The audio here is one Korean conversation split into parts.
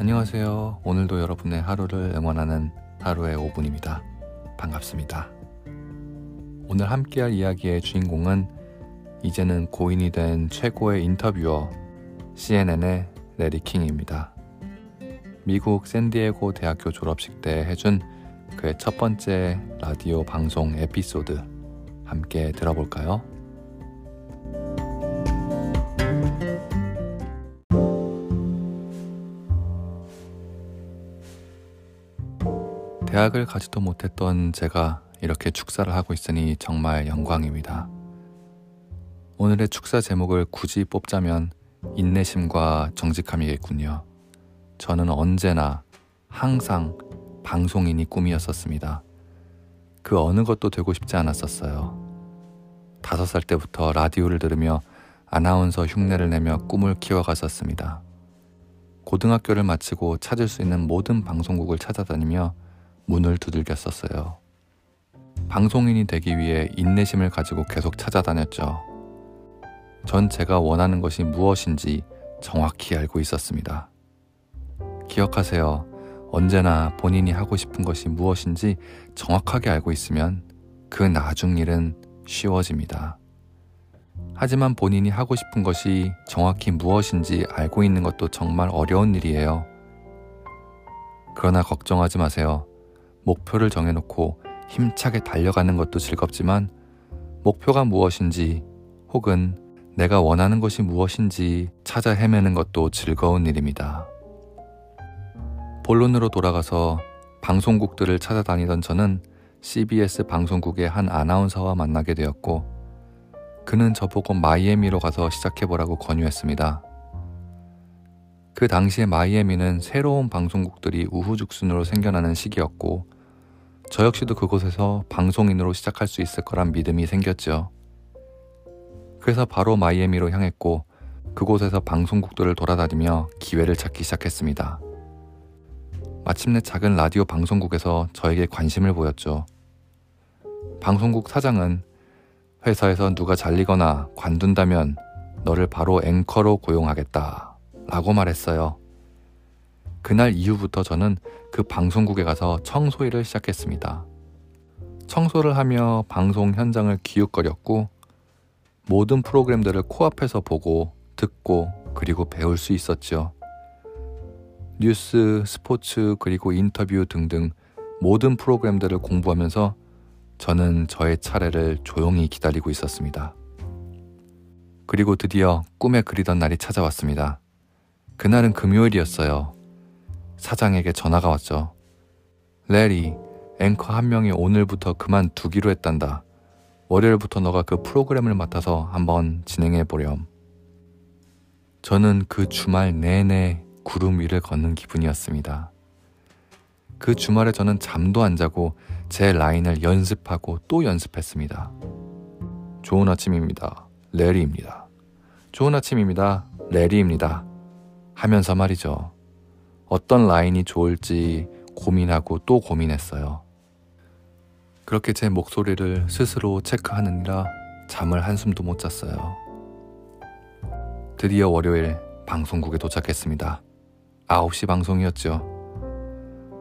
안녕하세요. 오늘도 여러분의 하루를 응원하는 하루의 5분입니다. 반갑습니다. 오늘 함께할 이야기의 주인공은 이제는 고인이 된 최고의 인터뷰어 CNN의 레리 킹입니다. 미국 샌디에고 대학교 졸업식 때 해준 그의 첫 번째 라디오 방송 에피소드 함께 들어볼까요? 대학을 가지도 못했던 제가 이렇게 축사를 하고 있으니 정말 영광입니다. 오늘의 축사 제목을 굳이 뽑자면 인내심과 정직함이겠군요. 저는 언제나 항상 방송인이 꿈이었었습니다. 그 어느 것도 되고 싶지 않았었어요. 다섯 살 때부터 라디오를 들으며 아나운서 흉내를 내며 꿈을 키워갔었습니다. 고등학교를 마치고 찾을 수 있는 모든 방송국을 찾아다니며 문을 두들겼었어요. 방송인이 되기 위해 인내심을 가지고 계속 찾아다녔죠. 전 제가 원하는 것이 무엇인지 정확히 알고 있었습니다. 기억하세요. 언제나 본인이 하고 싶은 것이 무엇인지 정확하게 알고 있으면 그 나중 일은 쉬워집니다. 하지만 본인이 하고 싶은 것이 정확히 무엇인지 알고 있는 것도 정말 어려운 일이에요. 그러나 걱정하지 마세요. 목표를 정해놓고 힘차게 달려가는 것도 즐겁지만 목표가 무엇인지 혹은 내가 원하는 것이 무엇인지 찾아 헤매는 것도 즐거운 일입니다. 본론으로 돌아가서 방송국들을 찾아다니던 저는 CBS 방송국의 한 아나운서와 만나게 되었고 그는 저보고 마이애미로 가서 시작해보라고 권유했습니다. 그 당시에 마이애미는 새로운 방송국들이 우후죽순으로 생겨나는 시기였고 저 역시도 그곳에서 방송인으로 시작할 수 있을 거란 믿음이 생겼죠. 그래서 바로 마이애미로 향했고 그곳에서 방송국들을 돌아다니며 기회를 찾기 시작했습니다. 마침내 작은 라디오 방송국에서 저에게 관심을 보였죠. 방송국 사장은 회사에서 누가 잘리거나 관둔다면 너를 바로 앵커로 고용하겠다 라고 말했어요. 그날 이후부터 저는 그 방송국에 가서 청소 일을 시작했습니다. 청소를 하며 방송 현장을 기웃거렸고 모든 프로그램들을 코앞에서 보고 듣고 그리고 배울 수 있었죠. 뉴스, 스포츠, 그리고 인터뷰 등등 모든 프로그램들을 공부하면서 저는 저의 차례를 조용히 기다리고 있었습니다. 그리고 드디어 꿈에 그리던 날이 찾아왔습니다. 그날은 금요일이었어요. 사장에게 전화가 왔죠. 레리, 앵커 한 명이 오늘부터 그만두기로 했단다. 월요일부터 너가 그 프로그램을 맡아서 한번 진행해 보렴. 저는 그 주말 내내 구름 위를 걷는 기분이었습니다. 그 주말에 저는 잠도 안 자고 제 라인을 연습하고 또 연습했습니다. 좋은 아침입니다. 레리입니다. 좋은 아침입니다. 레리입니다. 하면서 말이죠. 어떤 라인이 좋을지 고민하고 또 고민했어요. 그렇게 제 목소리를 스스로 체크하느니라 잠을 한숨도 못 잤어요. 드디어 월요일 방송국에 도착했습니다. 9시 방송이었죠.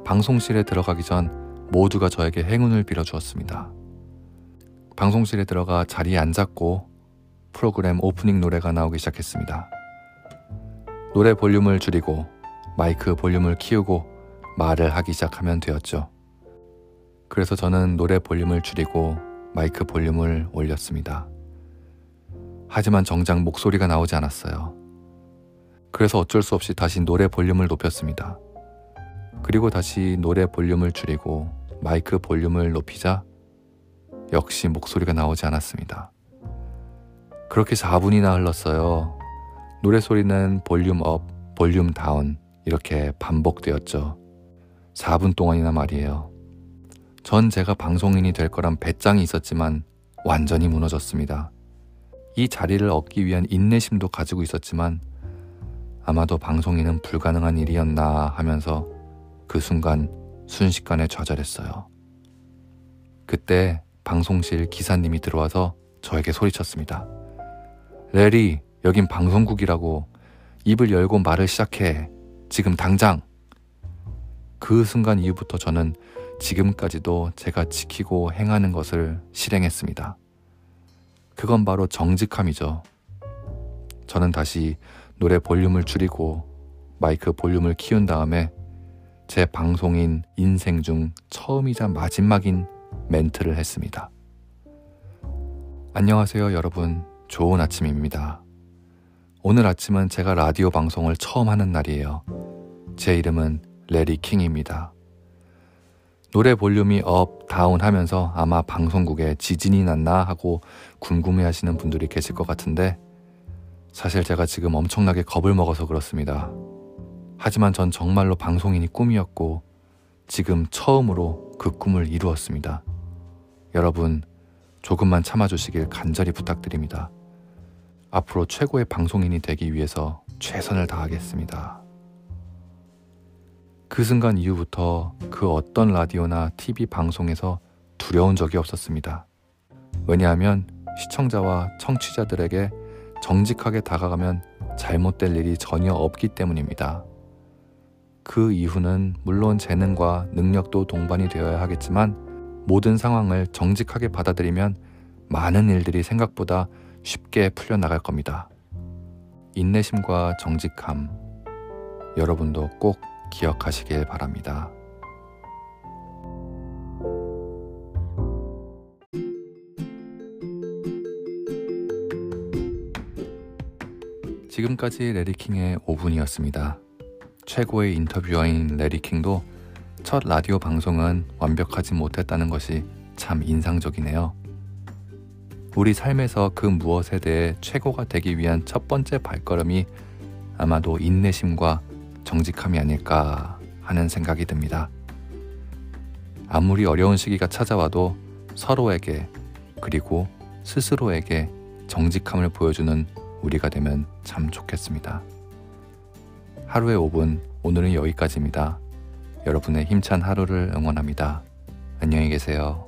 방송실에 들어가기 전 모두가 저에게 행운을 빌어주었습니다. 방송실에 들어가 자리에 앉았고 프로그램 오프닝 노래가 나오기 시작했습니다. 노래 볼륨을 줄이고 마이크 볼륨을 키우고 말을 하기 시작하면 되었죠. 그래서 저는 노래 볼륨을 줄이고 마이크 볼륨을 올렸습니다. 하지만 정작 목소리가 나오지 않았어요. 그래서 어쩔 수 없이 다시 노래 볼륨을 높였습니다. 그리고 다시 노래 볼륨을 줄이고 마이크 볼륨을 높이자 역시 목소리가 나오지 않았습니다. 그렇게 4분이나 흘렀어요. 노래 소리는 volume up, volume down 이렇게 반복되었죠. 4분 동안이나 말이에요. 전 제가 방송인이 될 거란 배짱이 있었지만 완전히 무너졌습니다. 이 자리를 얻기 위한 인내심도 가지고 있었지만 아마도 방송인은 불가능한 일이었나 하면서 그 순간 순식간에 좌절했어요. 그때 방송실 기사님이 들어와서 저에게 소리쳤습니다. 레리, 여긴 방송국이라고 입을 열고 말을 시작해. 지금 당장. 그 순간 이후부터 저는 지금까지도 제가 지키고 행하는 것을 실행했습니다. 그건 바로 정직함이죠. 저는 다시 노래 볼륨을 줄이고 마이크 볼륨을 키운 다음에 제 방송인 인생 중 처음이자 마지막인 멘트를 했습니다. 안녕하세요, 여러분. 좋은 아침입니다. 오늘 아침은 제가 라디오 방송을 처음 하는 날이에요. 제 이름은 래리 킹입니다. 노래 볼륨이 up, down 하면서 아마 방송국에 지진이 났나 하고 궁금해 하시는 분들이 계실 것 같은데 사실 제가 지금 엄청나게 겁을 먹어서 그렇습니다. 하지만 전 정말로 방송인이 꿈이었고 지금 처음으로 그 꿈을 이루었습니다. 여러분, 조금만 참아주시길 간절히 부탁드립니다. 앞으로 최고의 방송인이 되기 위해서 최선을 다하겠습니다. 그 순간 이후부터 그 어떤 라디오나 TV 방송에서 두려운 적이 없었습니다. 왜냐하면 시청자와 청취자들에게 정직하게 다가가면 잘못될 일이 전혀 없기 때문입니다. 그 이후는 물론 재능과 능력도 동반이 되어야 하겠지만 모든 상황을 정직하게 받아들이면 많은 일들이 생각보다 쉽게 풀려나갈 겁니다. 인내심과 정직함, 여러분도 꼭 기억하시길 바랍니다. 지금까지 레리킹의 5분이었습니다. 최고의 인터뷰어인 레리킹도 첫 라디오 방송은 완벽하지 못했다는 것이 참 인상적이네요. 우리 삶에서 그 무엇에 대해 최고가 되기 위한 첫 번째 발걸음이 아마도 인내심과 정직함이 아닐까 하는 생각이 듭니다. 아무리 어려운 시기가 찾아와도 서로에게 그리고 스스로에게 정직함을 보여주는 우리가 되면 참 좋겠습니다. 하루의 5분, 오늘은 여기까지입니다. 여러분의 힘찬 하루를 응원합니다. 안녕히 계세요.